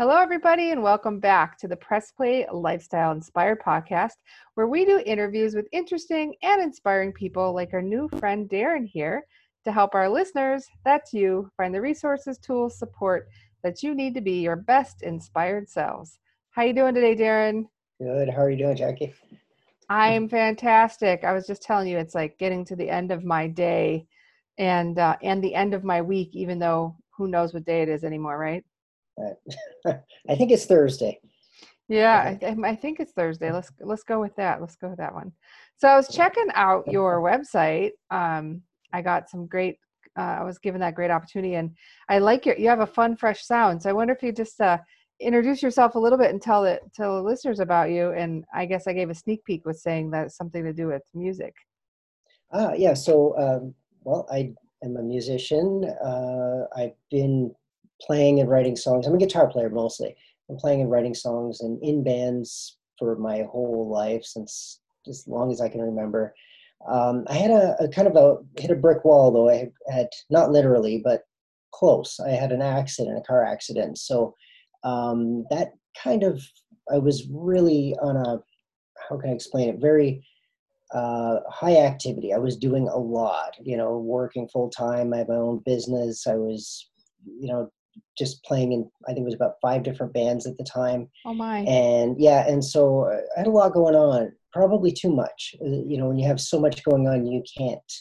Hello, everybody, and welcome back to the Press Play Lifestyle Inspired podcast, where we do interviews with interesting and inspiring people like our new friend Darren here to help our listeners, that's you, find the resources, tools, support that you need to be your best inspired selves. How you doing today, Darren? Good. How are you doing, Jackie? I'm fantastic. I was just telling you, it's like getting to the end of my day, and uh, and the end of my week. Even though who knows what day it is anymore, right? I think it's Thursday. Yeah, I, I, think it's Thursday. Let's let's go with that. Let's go with that one. So I was checking out your website. Um, I got some great. Uh, I was given that great opportunity, and I like your. You have a fun, fresh sound. So I wonder if you just uh, introduce yourself a little bit and tell it tell the listeners about you. And I guess I gave a sneak peek with saying that it's something to do with music. Ah, yeah. So, um, well, I am a musician. Uh, I've been playing and writing songs. I'm a guitar player mostly. I'm playing and writing songs and in bands for my whole life since as long as I can remember. Um, I had a, a, kind of a hit a brick wall though. I had, not literally, but close. I had an accident, a car accident. So um, that kind of I was really on a how can I explain it? Very uh, high activity. I was doing a lot. You know, working full time. I had my own business. I was, you know, just playing in I think it was about five different bands at the time. Oh my! And yeah, and so uh, I had a lot going on. Probably too much. Uh, you know, when you have so much going on, you can't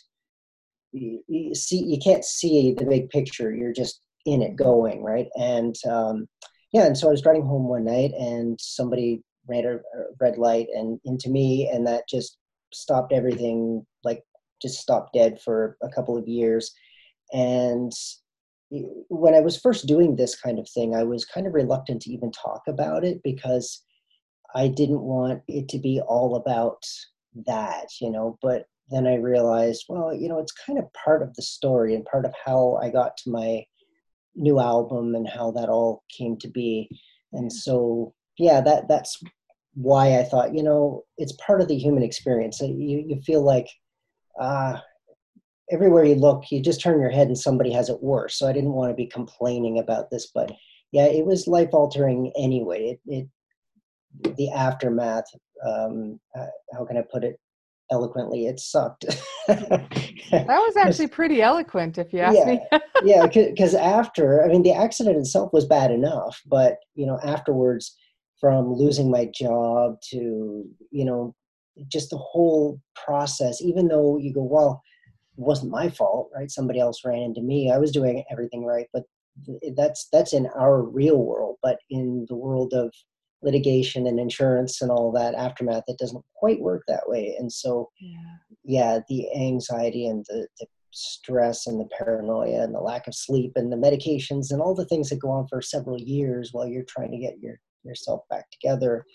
you, you see you can't see the big picture. You're just in it, going right. And um, yeah, and so I was driving home one night, and somebody ran a, red light and into me, and that just stopped everything. Like just stopped dead for a couple of years, and when I was first doing this kind of thing, I was kind of reluctant to even talk about it because I didn't want it to be all about that, you know. But then I realized, well, you know, it's kind of part of the story and part of how I got to my new album and how that all came to be. And so, yeah, that that's why I thought, you know, it's part of the human experience. You you feel like, ah, everywhere you look, you just turn your head and somebody has it worse. So I didn't want to be complaining about this, but yeah, it was life altering anyway. It, it the aftermath. Um, uh, how can I put it eloquently? It sucked. that was actually pretty eloquent, if you ask yeah, me. yeah, because after, I mean, the accident itself was bad enough, but you know, afterwards, from losing my job to you know, just the whole process. Even though you go, well wasn't my fault, right? Somebody else ran into me. I was doing everything right, but that's that's in our real world. But in the world of litigation and insurance and all that aftermath, it doesn't quite work that way. And so, yeah, yeah the anxiety and the, the stress and the paranoia and the lack of sleep and the medications and all the things that go on for several years while you're trying to get your yourself back together.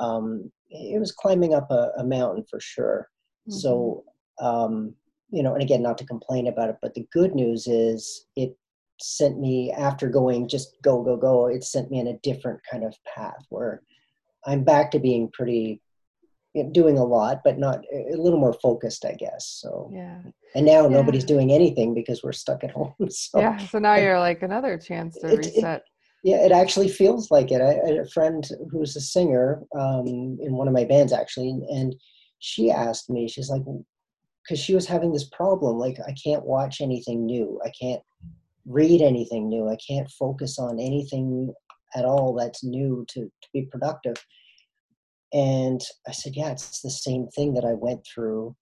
Um, it was climbing up a, a mountain for sure. Mm-hmm. So um, you know, and again, not to complain about it, but the good news is it sent me after going just go go go. It sent me in a different kind of path where I'm back to being pretty you know, doing a lot, but not a little more focused, I guess. So yeah. And now yeah. nobody's doing anything because we're stuck at home. So yeah. So now you're like another chance to it, reset. It, yeah, it actually feels like it. I, I had a friend who's a singer um, in one of my bands actually, and she asked me, she's like, because she was having this problem like i can't watch anything new i can't read anything new i can't focus on anything at all that's new to, to be productive. And i said yeah it's the same thing that i went through.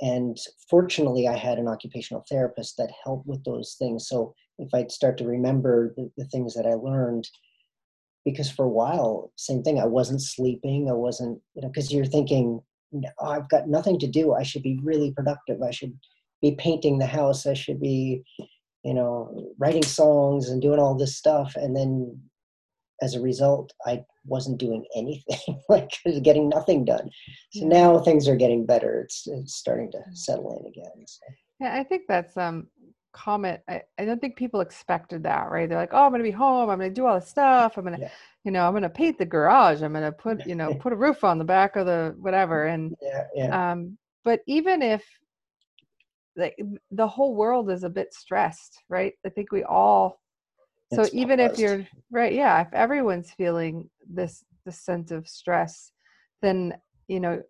And fortunately i had an occupational therapist that helped with those things. So if i start to remember the, the things that i learned because for a while same thing i wasn't sleeping i wasn't you know because you're thinking oh, I've got nothing to do. I should be really productive. I should be painting the house. I should be, you know, writing songs and doing all this stuff. And then as a result, I wasn't doing anything, like getting nothing done. So now things are getting better. It's, it's starting to settle in again. So. Yeah, I think that's um comment. I, I don't think people expected that, right? They're like, oh, I'm going to be home. I'm going to do all this stuff. I'm going to, yeah you know, I'm going to paint the garage. I'm going to put, you know, put a roof on the back of the whatever. And, yeah, yeah. um, but even if like the whole world is a bit stressed, right? I think we all so It's even if you're right yeah if everyone's feeling this this sense of stress then you know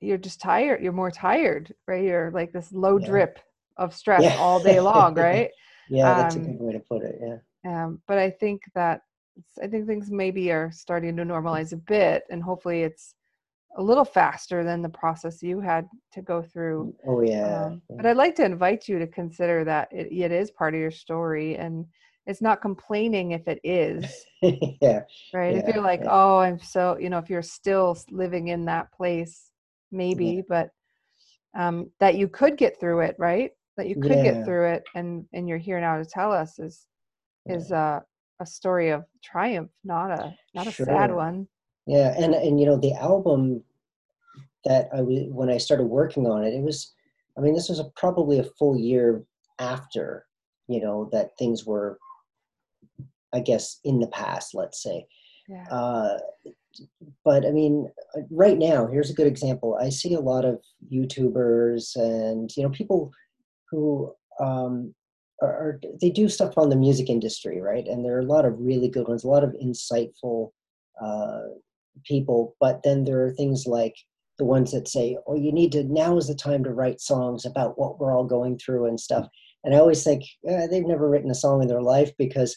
you're just tired you're more tired right you're like this low Yeah. drip of stress Yeah. all day long right yeah, that's a um, good way to put it. Yeah. um, but i think that i think things maybe are starting to normalize a bit and hopefully it's a little faster than the process you had to go through Oh yeah. um, but I'd like to invite you to consider that it, it is part of your story and it's not complaining if it is, yeah. right? if you're like, yeah. oh, I'm so, you know, if you're still living in that place, maybe, but um, that you could get through it, right? That you could Yeah. get through it and and you're here now to tell us is is a a story of triumph, not a not a sad one. Yeah, and and you know the album that I was when I started working on it, it was, I mean, this was a, probably a full year after, you know, that things were, I guess, in the past. Let's say, Yeah. uh, but I mean, uh, right now, here's a good example. I see a lot of YouTubers and you know people who um, are, they do stuff on the music industry, right? And there are a lot of really good ones, a lot of insightful uh, people. But then there are things like the ones that say, "Oh, you need to now is the time to write songs about what we're all going through and stuff." And I always think eh, they've never written a song in their life because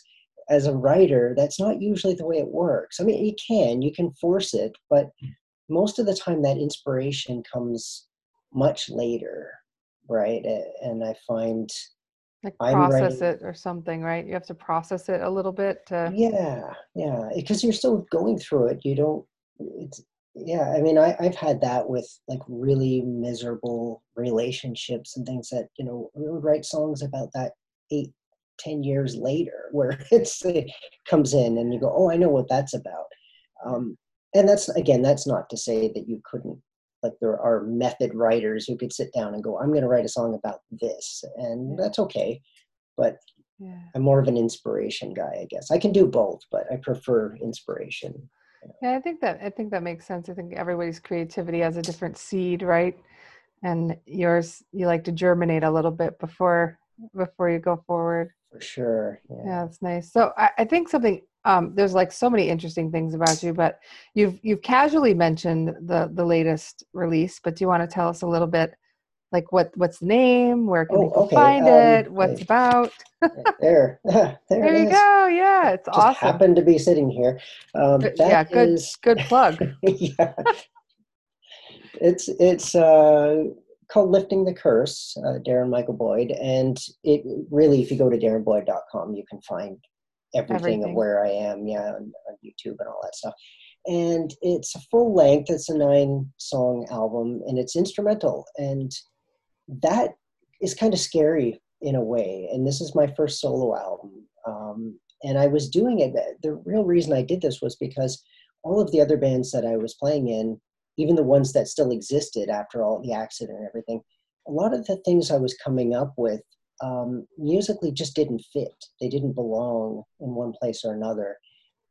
as a writer, that's not usually the way it works. I mean, you can, you can force it, but most of the time that inspiration comes much later, right? And I find, like process writing- it or something, right? You have to process it a little bit to yeah, yeah, because you're still going through it. You don't, it's, yeah, I mean, I, I've had that with like really miserable relationships and things that, you know, we would write songs about that eight, ten years later where it's, it comes in and you go, oh, I know what that's about. Um, and that's, again, that's not to say that you couldn't, like there are method writers who could sit down and go, I'm going to write a song about this. And that's okay. But yeah. I'm more of an inspiration guy, I guess. I can do both, but I prefer inspiration. Yeah, I think that I think that makes sense. I think everybody's creativity has a different seed, right? And yours, you like to germinate a little bit before before you go forward. For sure. Yeah. Yeah, that's nice. So I, I think something um, there's like so many interesting things about you, but you've you've casually mentioned the the latest release. But do you want to tell us a little bit, like what what's the name, where can Oh, people okay, find um, it, what's about? There. there, There you is. go. Yeah, it's Just awesome. happened to be sitting here. Um, Good- yeah, good is- good plug. yeah. It's it's uh, called Lifting the Curse, uh, Darren Michael Boyd, and it really, if you go to darrenboyd.com, you can find everything, Everything. of where I am, yeah, on, on YouTube and all that stuff. And it's a full length. It's a nine song album, and it's instrumental, and that is kind of scary in a way. And this is my first solo album. Um, and I was doing it. The real reason I did this was because all of the other bands that I was playing in, even the ones that still existed after all the accident and everything, a lot of the things I was coming up with um, musically just didn't fit. They didn't belong in one place or another.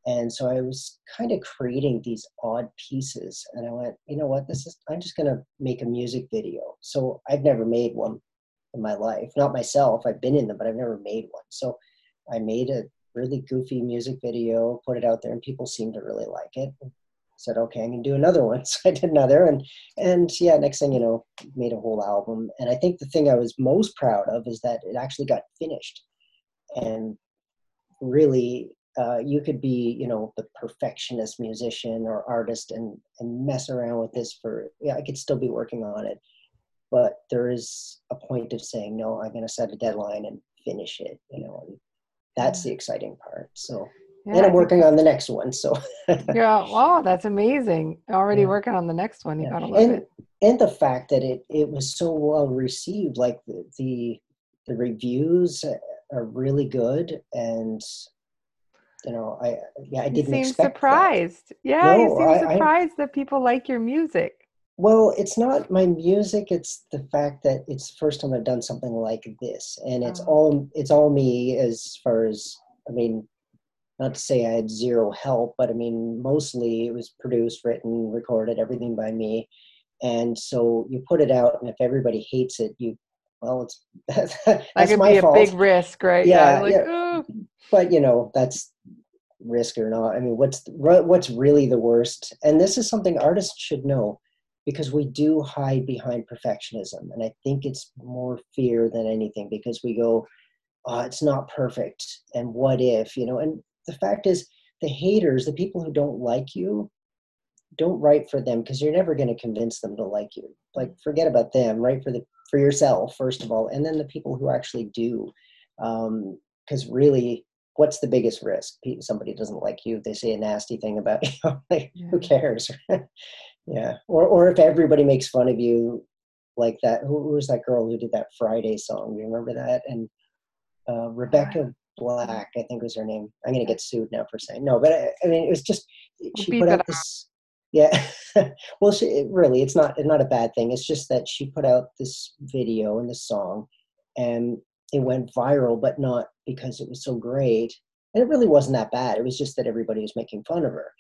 And so I was kind of creating these odd pieces. And I went, you know what, this is, I'm just going to make a music video. So I've never made one in my life. Not myself, I've been in them, but I've never made one. So I made a really goofy music video, put it out there, and people seemed to really like it. Said, okay, I'm gonna do another one. So I did another, and and yeah, next thing you know, made a whole album. And I think the thing I was most proud of is that it actually got finished. And really, uh, you could be, you know, the perfectionist musician or artist and and mess around with this for yeah, I could still be working on it. But there is a point of saying, no, I'm gonna set a deadline and finish it, you know, and that's the exciting part. So Yeah, and I I'm working on the next one. So Yeah, wow, that's amazing. Already Yeah. working on the next one. You Yeah. gotta love and it. and the fact that it it was so well received, like the the, the reviews are really good, and you know, I yeah, I didn't seem expect that. surprised. Yeah, you seem I- I- surprised that people like your music. Well, it's not my music; it's the fact that it's the first time I've done something like this, and it's Oh. all it's all me as far as I mean. Not to say I had zero help, but I mean, mostly it was produced, written, recorded, everything by me. And so you put it out, and if everybody hates it, you well, it's that's, That that's could my be a fault. big risk, right? Yeah, like, yeah. But you know that's risk or not i mean what's what's really the worst and this is something artists should know because we do hide behind perfectionism and i think it's more fear than anything because we go oh, it's not perfect and what if you know and the fact is the haters the people who don't like you don't write for them because you're never going to convince them to like you. Like forget about them write for the for yourself first of all and then the people who actually do because really what's the biggest risk? Somebody doesn't like you they say a nasty thing about you like who cares? Yeah or or if everybody makes fun of you like that who, who was that girl who did that friday song? You remember that? And uh, rebecca black i think was her name. I'm to get sued now for saying no but i, I mean it was just she put out this yeah. Well she, it really it's not it's not a bad thing. It's just that she put out this video and this song and it went viral but not because it was so great. And it really wasn't that bad. It was just that everybody was making fun of her.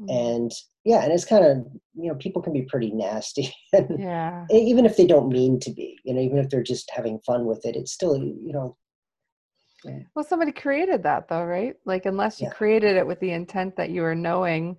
Mm. and yeah and it's kind of you know people can be pretty nasty. And yeah. even if they don't mean to be you know even if they're just having fun with it it's still you know Well, somebody created that though, right? Like, unless you Yeah. created it with the intent that you were knowing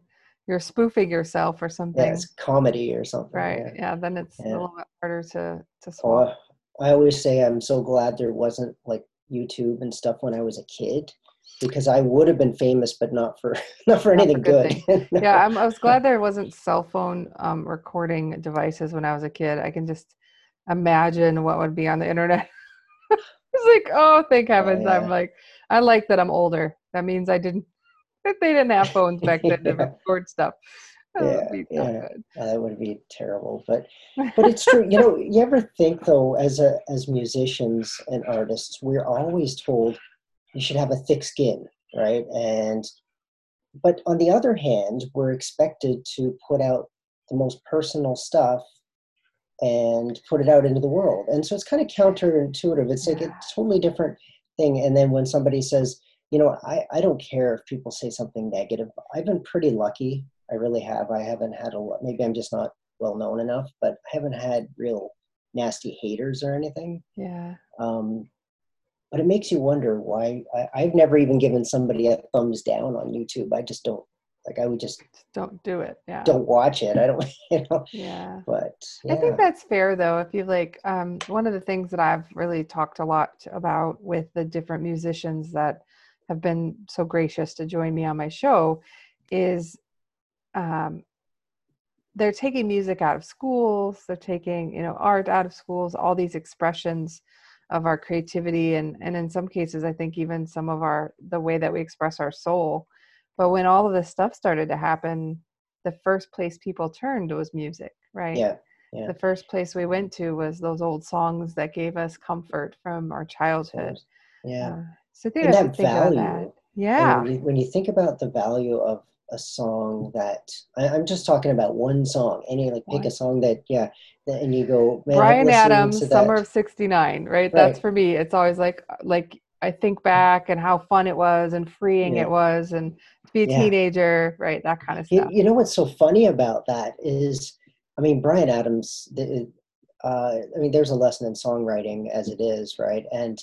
you're spoofing yourself or yeah, something, it's comedy or something right? yeah. Yeah. then it's Yeah. a little bit harder to to swallow. Oh, I always say I'm so glad there wasn't like YouTube and stuff when I was a kid because I would have been famous, but not for not for Not for anything good good. No. yeah, I'm, I was glad there wasn't cell phone um, recording devices when I was a kid. I can just imagine what would be on the internet. it's like, oh, thank heavens! yeah. I'm like, I like that I'm older. That means I didn't. That they didn't have phones back then to Yeah. record stuff. That Yeah, would be not yeah. Uh, that would be terrible, but but it's true. You know, you ever think though, as a as musicians and artists, we're always told you should have a thick skin, right? And but on the other hand, we're expected to put out the most personal stuff and put it out into the world. And so it's kind of counterintuitive. It's like a totally different thing. And then when somebody says, you know, I, I don't care if people say something negative. I've been pretty lucky. I really have. I haven't had a lot. Maybe I'm just not well known enough, but I haven't had real nasty haters or anything. Yeah. Um, but it makes you wonder why. I, I've never even given somebody a thumbs down on YouTube. I just don't like. I would just don't do it. Yeah. don't watch it. I don't, you know. Yeah. But yeah, I think that's fair though. If you like, um, one of the things that I've really talked a lot about with the different musicians that have been so gracious to join me on my show is um, they're taking music out of schools, they're taking, you know, art out of schools, all these expressions of our creativity and and in some cases I think even some of our the way that we express our soul. But when all of this stuff started to happen, the first place people turned was music, right? yeah, yeah. the first place we went to was those old songs that gave us comfort from our childhood. Yeah. Uh, so And that think about that. value. Yeah. When you, when you think about the value of a song that I, I'm just talking about one song, any like pick a song that yeah, that- and you go, man, Bryan Adams, Summer of '69, right? That's for me. It's always like like I think back and how fun it was and freeing Yeah. it was, and to be a Yeah. teenager, right? That kind of stuff. you know what's so funny about that is, I mean, Bryan Adams. the- Uh, I mean, there's a lesson in songwriting as it is, right? And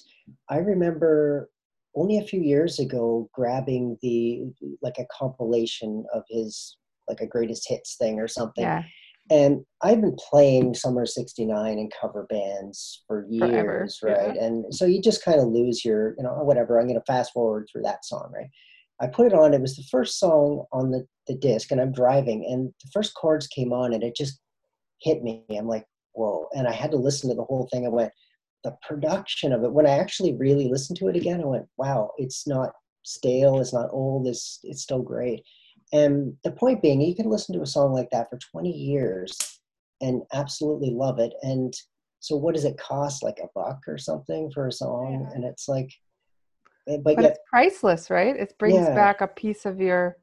I remember only a few years ago grabbing the like a compilation of his like a greatest hits thing or something. Yeah, and I've been playing Summer '69 and cover bands for Forever, years, yeah. right? And so you just kind of lose your, you know, "Oh, whatever. I'm going to fast forward through that song, right? I put it on. It was the first song on the the disc, and I'm driving, and the first chords came on, and it just hit me. I'm like, whoa! And I had to listen to the whole thing. I went, the production of it. When I actually really listened to it again, I went, wow! It's not stale. It's not old. It's it's still great. And the point being, you can listen to a song like that for 20 years and absolutely love it. And so, what does it cost? Like a buck or something for a song? Yeah. And it's like, but, but yet, it's priceless, right? It brings Yeah. back a piece of your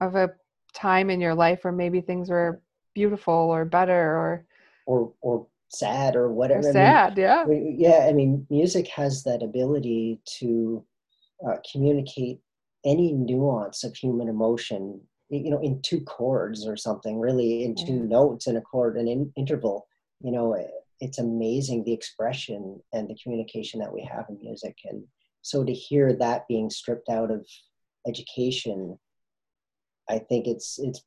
of a time in your life where maybe things were beautiful or better or, or or sad or or whatever. I mean, sad. yeah. we- yeah, I mean, music has that ability to uh, communicate any nuance of human emotion, you know, in two chords or something, really, in two Yeah. notes in a chord, an in, interval. You know, it's amazing the expression and the communication that we have in music and so to hear that being stripped out of education i think it's it's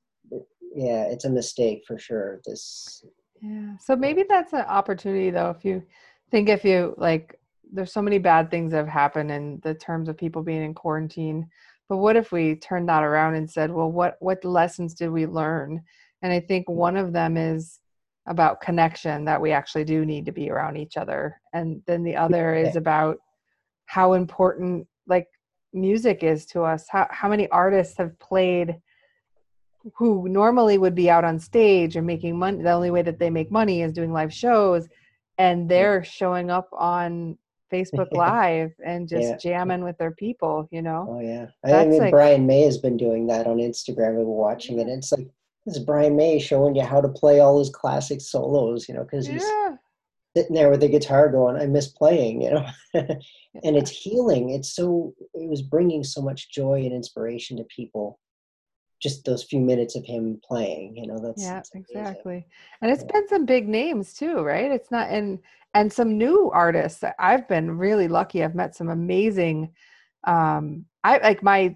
yeah it's a mistake for sure this. Yeah so maybe that's an opportunity though if you think if you like there's so many bad things that have happened in the terms of people being in quarantine but what if we turned that around and said well what what lessons did we learn? And i think one of them is about connection that we actually do need to be around each other and then the other is about how important like music is to us how, how many artists have played who normally would be out on stage and making money the only way that they make money is doing live shows and they're showing up on facebook live and just yeah. jamming with their people you know? Oh yeah. I mean like, brian may has been doing that on instagram were watching it it's like this is Brian May showing you how to play all his classic solos, you know, because he's yeah. Sitting there with the guitar going, I miss playing, you know. and it's healing. It's so, it was bringing so much joy and inspiration to people. Just those few minutes of him playing, you know, that's, yeah, that's exactly. And it's yeah. been some big names too, right? It's not, and, and some new artists. I've been really lucky. I've met some amazing, um, I like my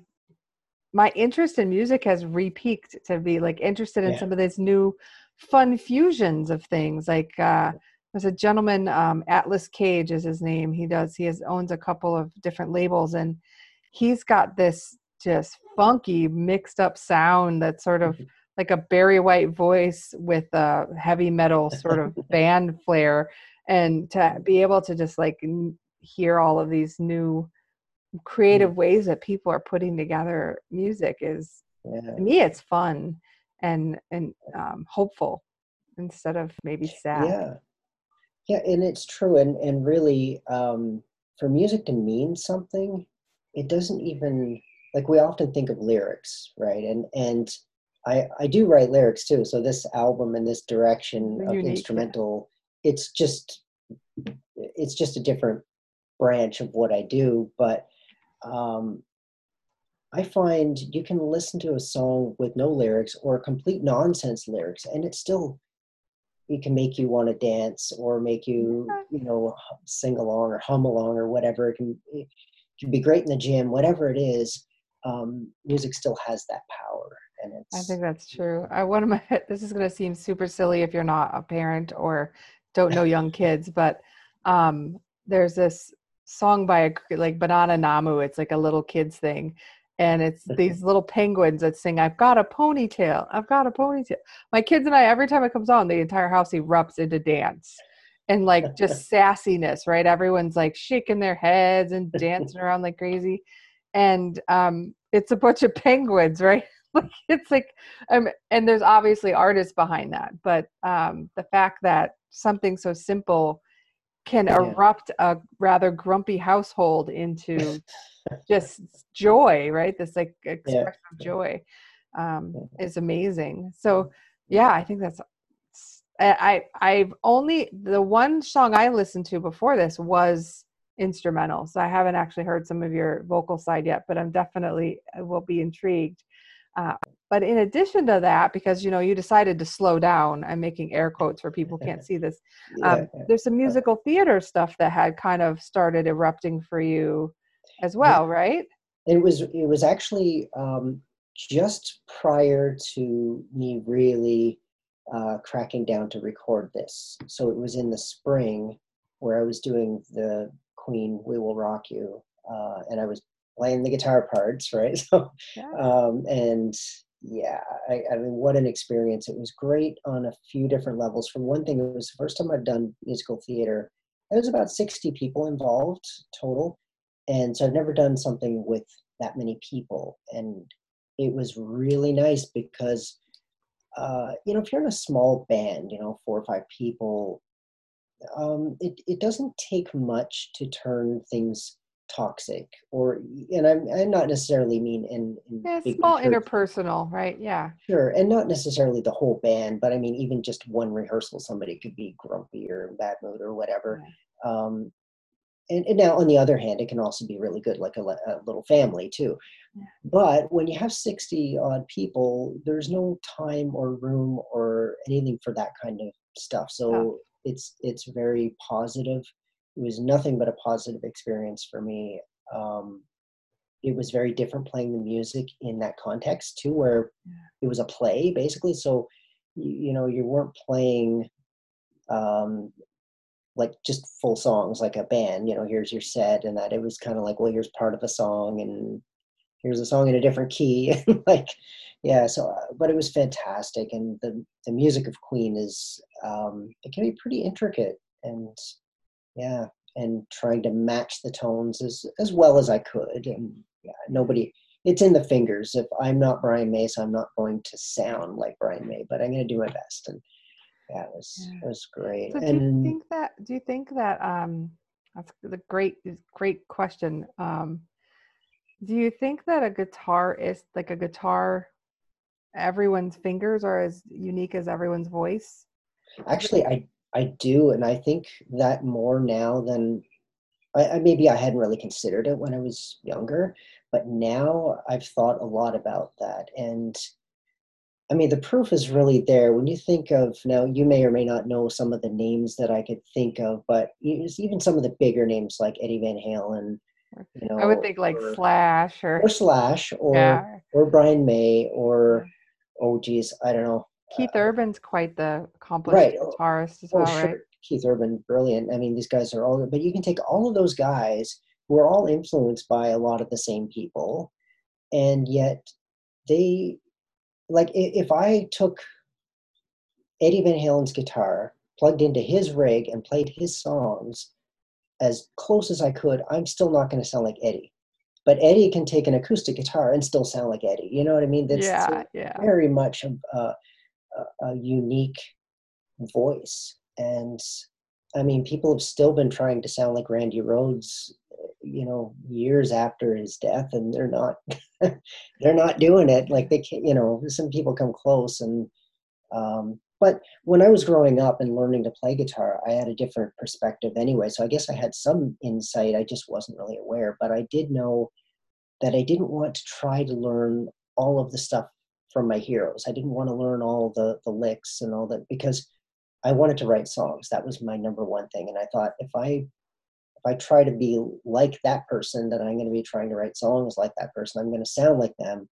my interest in music has repeaked to be like interested in yeah. some of these new fun fusions of things like uh there's a gentleman um atlas cage is his name. He does he has owns a couple of different labels and he's got this just funky mixed up sound that's sort of like a barry white voice with a heavy metal sort of band flair. And to be able to just like hear all of these new creative ways that people are putting together music is yeah. to me it's fun and and um, hopeful instead of maybe sad. yeah yeah and it's true and and really um, for music to mean something it doesn't even like we often think of lyrics right? And and i i do write lyrics too so this album and this direction of instrumental it's just it's just a different branch of what i do but um, I find you can listen to a song with no lyrics or complete nonsense lyrics, and it still it can make you want to dance or make you you know sing along or hum along or whatever. It can it can be great in the gym, whatever it is. Um, music still has that power, and it's. I think that's true. I one of my this is going to seem super silly if you're not a parent or don't know young kids, but um, there's this song by a like Banana Namu. It's like a little kids thing. And it's these little penguins that sing, I've got a ponytail. I've got a ponytail. My kids and I, every time it comes on, the entire house erupts into dance and like just sassiness, right? Everyone's like shaking their heads and dancing around like crazy. And um, it's a bunch of penguins, right? like it's like, um, and there's obviously artists behind that, but um, the fact that something so simple can yeah. erupt a rather grumpy household into just joy right? This like expression yeah. of joy um, is amazing. So yeah i think that's i i've only the one song i listened to before this was instrumental. So i haven't actually heard some of your vocal side yet but i'm definitely I will be intrigued. Uh, but in addition to that, because you know you decided to slow down, I'm making air quotes where people can't see this. Um, there's some musical theater stuff that had kind of started erupting for you as well, right? It was it was actually um, just prior to me really uh, cracking down to record this. So it was in the spring where I was doing the Queen "We Will Rock You," uh, and I was playing the guitar parts, right? So, yeah. um, and yeah, I, I, mean, what an experience! It was great on a few different levels. For one thing, it was the first time I've done musical theater. There was about sixty people involved total, and so I've never done something with that many people, and it was really nice because, uh, you know, if you're in a small band, you know, four or five people, um, it it doesn't take much to turn things toxic or and i'm, I'm not necessarily mean in, in yeah, small interpersonal right yeah sure and not necessarily the whole band but i mean even just one rehearsal somebody could be grumpy or in bad mood or whatever yeah. um and, and, now on the other hand it can also be really good like a, a little family too yeah. but when you have 60 odd people there's no time or room or anything for that kind of stuff so it's it's very positive. It was nothing but a positive experience for me. Um, it was very different playing the music in that context too, where it was a play basically. So you, you know you weren't playing um, like just full songs like a band. You know, here's your set, and that it was kind of like, well, here's part of a song, and here's a song in a different key. like, yeah. So, uh, but it was fantastic, and the the music of Queen is um, it can be pretty intricate, and yeah, and trying to match the tones as as well as I could, and yeah, nobody. It's in the fingers. If I'm not Brian May, so I'm not going to sound like Brian May, but I'm going to do my best. And yeah, it was Yeah. it was great. So do and you think that do you think that um that's the great great question. Um do you think that a guitar is like a guitar everyone's fingers are as unique as everyone's voice? actually, I I do, and I think that more now than I, I maybe I hadn't really considered it when I was younger, but now I've thought a lot about that. And I mean, the proof is really there when you think of now. You may or may not know some of the names that I could think of, but even some of the bigger names like Eddie Van Halen. You know, I would think like or, Slash or or Slash or yeah. or Brian May or oh geez, I don't know. Keith uh, Urban's quite the accomplished right, oh, guitarist as Oh, well, sure. right? Keith Urban, brilliant. I mean, these guys are all, but you can take all of those guys who are all influenced by a lot of the same people, and yet they, like, if I took Eddie Van Halen's guitar, plugged into his rig, and played his songs as close as I could, I'm still not going to sound like Eddie. But Eddie can take an acoustic guitar and still sound like Eddie. You know what I mean? That's yeah, yeah. very much a, a, unique voice. And I mean, people have still been trying to sound like Randy Rhoads, you know, years after his death, and they're not, they're not doing it. Like they can, you know, some people come close, and um, but when I was growing up and learning to play guitar, I had a different perspective anyway. So I guess I had some insight. I just wasn't really aware, but I did know that I didn't want to try to learn all of the stuff from my heroes. I didn't want to learn all the the licks and all that because I wanted to write songs. That was my number one thing. And I thought if I if I try to be like that person, then I'm going to be trying to write songs like that person. I'm going to sound like them.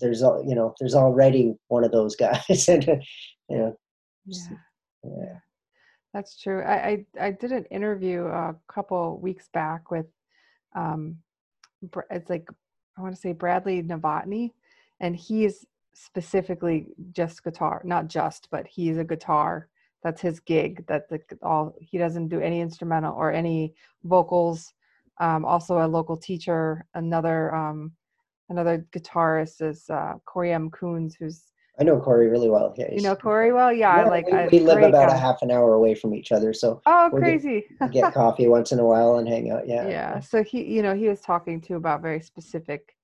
There's you know there's already one of those guys, and you know Yeah. yeah. That's true. I, I I did an interview a couple weeks back with, um, it's like I want to say Bradley Novotny, and he is specifically just guitar, not just, but he's a guitar. That's his gig. That's like all. He doesn't do any instrumental or any vocals. Um, also a local teacher. Another um, another guitarist is uh, Corey M. Coons, who's I know Corey really well. Yeah, you know Corey well. Yeah, I like we, a we live about guy. a half an hour away from each other, so Oh, crazy! we get coffee once in a while and hang out. Yeah, yeah so he you know he was talking too about very specific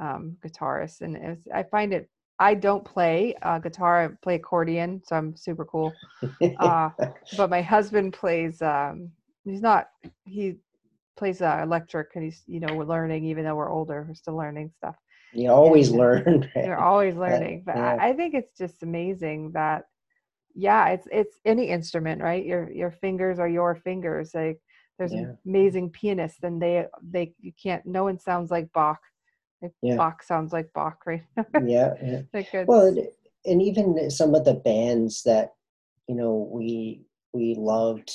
um guitarists and was, i find it i don't play uh guitar i play accordion so i'm super cool uh but my husband plays um he's not he plays uh, electric and he's you know we're learning even though we're older we're still learning stuff you always and- learn. right? you're always learning but yeah. I, I think it's just amazing that yeah it's it's any instrument right your your fingers are your fingers like there's Yeah. amazing pianists and they they you can't no one sounds like bach like Yeah. bach sounds like bach right yeah, yeah. like Well, and, even some of the bands that you know we we loved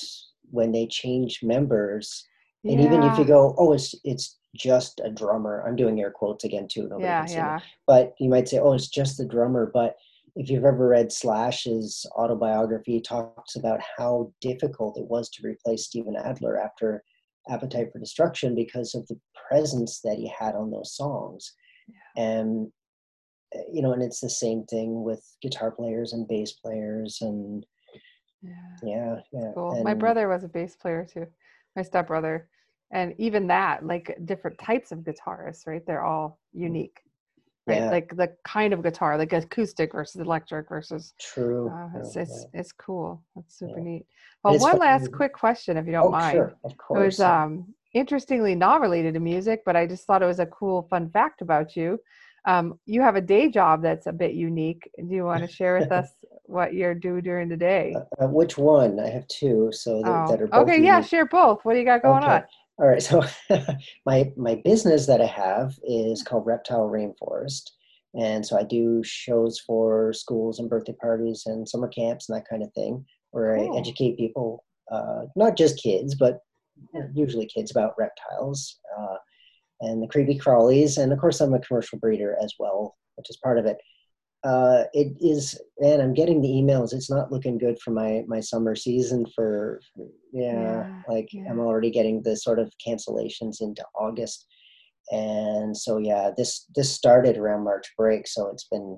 when they changed members, and even if you go, oh, it's it's just a drummer. I'm doing air quotes again too. Nobody yeah yeah But you might say, oh, it's just the drummer. But if you've ever read Slash's autobiography, he talks about how difficult it was to replace Steven Adler after Appetite for Destruction because of the presence that he had on those songs. And uh, you know, and it's the same thing with guitar players and bass players, and yeah yeah, yeah. cool my brother was a bass player too my stepbrother and even that like different types of guitarists right they're all unique right Yeah. like the kind of guitar like acoustic versus electric versus True. uh, it's, yeah, it's, yeah. it's cool that's super Yeah. neat well one fun- last quick question if you don't Oh, mind sure, of it course. was um interestingly not related to music but i just thought it was a cool fun fact about you Um, you have a day job that's a bit unique. Do you want to share with us what you're do during the day? Uh, uh, which one? I have two, so that, Oh, that are both okay, yeah, share both. What do you got going Okay. on? All right, so my my business that I have is called Reptile Rainforest, and so I do shows for schools and birthday parties and summer camps and that kind of thing, where Cool. I educate people, uh, not just kids, but. Usually kids about reptiles uh, and the creepy crawlies, and of course I'm a commercial breeder as well, which is part of it. Uh, it is, and I'm getting the emails. It's not looking good for my my summer season. For yeah, Yeah, like yeah. I'm already getting the sort of cancellations into August, and so yeah, this this started around March break, so it's been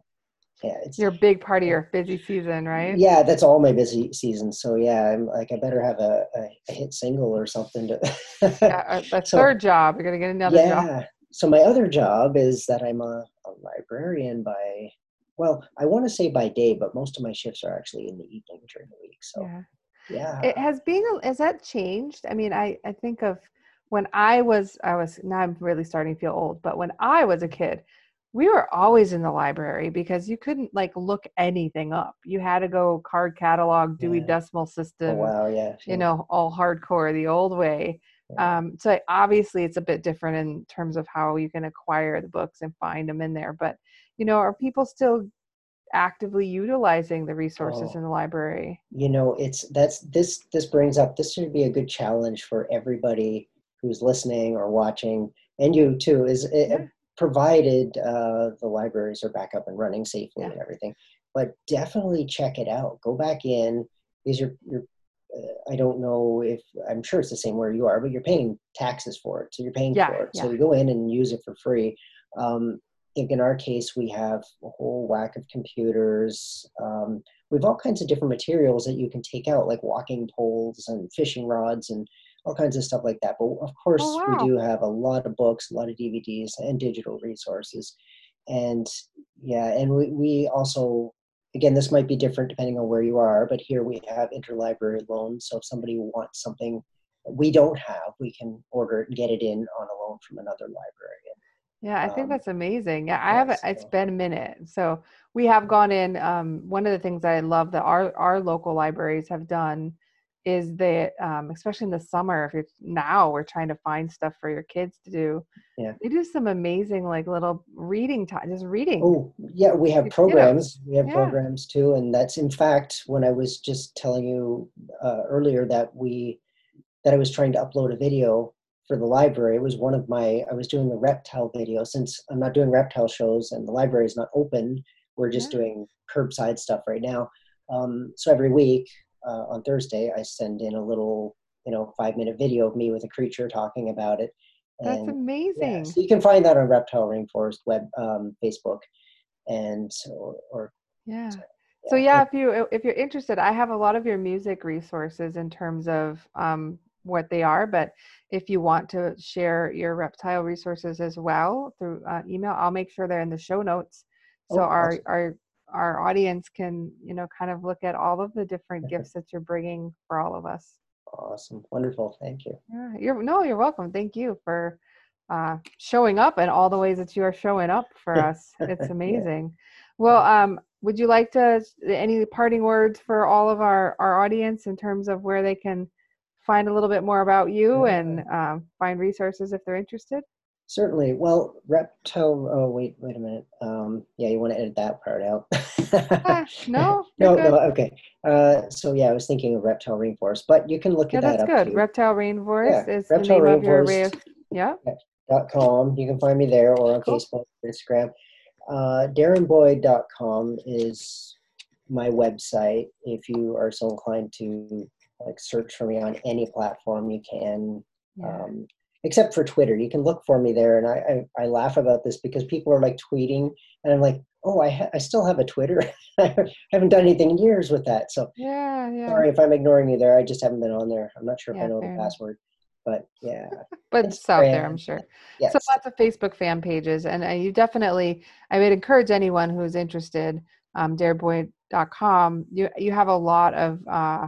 yeah, it's Your big part of your busy season, right? yeah, that's all my busy season. So yeah, I'm like I better have a, a, hit single or something to. Yeah, a, uh, a So- third job. You're gonna get another job. yeah. So my other job is that I'm a, a librarian by, well, I want to say by day, but most of my shifts are actually in the evening during the week. So Yeah. yeah, It has been. Has that changed? I mean, I I think of when I was I was now I'm really starting to feel old, but when I was a kid, we were always in the library because you couldn't like look anything up. You had to go card catalog, Dewey Yeah. Decimal oh System, wow, yeah, you know, all hardcore the old way. Yeah. Um, so obviously it's a bit different in terms of how you can acquire the books and find them in there. But you know, are people still actively utilizing the resources Oh. in the library? you know it's that's this this brings up this should be a good challenge for everybody who's listening or watching and you too is it, Yeah. Provided uh, the libraries are back up and running safely Yeah. and everything but definitely check it out. Go back in. Because you're, you're uh, i don't know if i'm sure it's the same where you are but you're paying taxes for it so you're paying Yeah, for it. So you go in and use it for free. Um, I think in our case we have a whole whack of computers um, we have all kinds of different materials that you can take out, like walking poles and fishing rods and all kinds of stuff like that. But of course, wow. we do have a lot of books, a lot of DVDs, and digital resources. And yeah, and we, we also, again, this might be different depending on where you are, but here we have interlibrary loans. So if somebody wants something we don't have, we can order it and get it in on a loan from another library. Yeah, I think Um, that's amazing. Yeah, I haven't. It's so- been a minute, so we have gone in. Um, one of the things I love that our our local libraries have done is that, um, especially in the summer, if you're now we're trying to find stuff for your kids to do. Yeah. they do some amazing like little reading time, just reading. Oh, yeah, we have programs. We have Yeah. programs too, and that's in fact when I was just telling you uh, earlier that we that I was trying to upload a video for the library. It was one of my I was doing a reptile video since I'm not doing reptile shows and the library is not open. We're just Yeah. doing curbside stuff right now. Um, so every week uh, on Thursday, I send in a little you know five minute video of me with a creature talking about it. That's And yeah, amazing. so you can find that on Reptile Rainforest web um, Facebook, and or, or Yeah. so, So yeah, yeah, if you if you're interested, I have a lot of your music resources in terms of um, what they are. But if you want to share your reptile resources as well through uh, email, I'll make sure they're in the show notes, so Oh, our awesome. our our audience can you know kind of look at all of the different gifts that you're bringing for all of us. awesome, wonderful, thank you. Yeah, you're no, you're welcome. Thank you for uh, showing up and all the ways that you are showing up for us. It's Yeah. amazing. Well, um, would you like to any parting words for all of our our audience in terms of where they can find a little bit more about you and um, find resources if they're interested? Certainly. Well, Reptile. Oh, wait, wait a minute. Um, yeah, you want to edit that part out? Ah, no, no, you're no. Okay. Uh, so yeah, I was thinking of Reptile Rainforest, but you can look Yeah, at that that's good. too. Reptile Rainforest Yeah, is the Reptile name of your Rainforest. of yeah. dot com. You can find me there or on Cool. Facebook, Instagram. Uh, DarrenBoyd.com is my website. If you are so inclined to like search for me on any platform, you can. Yeah. Um, except for Twitter, you can look for me there. And I, I, I laugh about this because people are like tweeting, and I'm like, oh, I, ha- I still have a Twitter. I haven't done anything in years with that. So yeah, yeah. sorry if I'm ignoring you there. I just haven't been on there. I'm not sure if Yeah, I know the th- password, but yeah. but it's out there, I'm sure. Yes. So lots of Facebook fan pages, and uh, you definitely, I would encourage anyone who's interested, um, dareboy.com. You you have a lot of uh,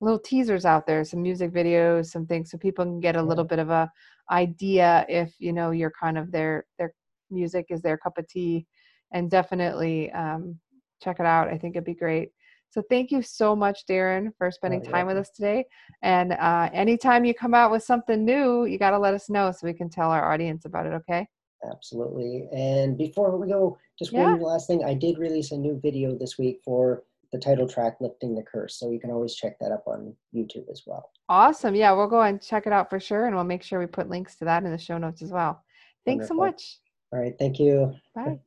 little teasers out there, some music videos, some things, so people can get a little bit of a idea if you know you're kind of their their music is their cup of tea, and definitely um, check it out. I think it'd be great. So thank you so much, Darren, for spending Oh, time with us today. And uh, anytime you come out with something new, you got to let us know so we can tell our audience about it. Okay? Absolutely. And before we go, just Yeah. one last thing. I did release a new video this week for the title track, Lifting the Curse. So you can always check that up on YouTube as well. Awesome. Yeah, we'll go and check it out for sure, and we'll make sure we put links to that in the show notes as well. Thanks so much. All right. Thank you. Bye.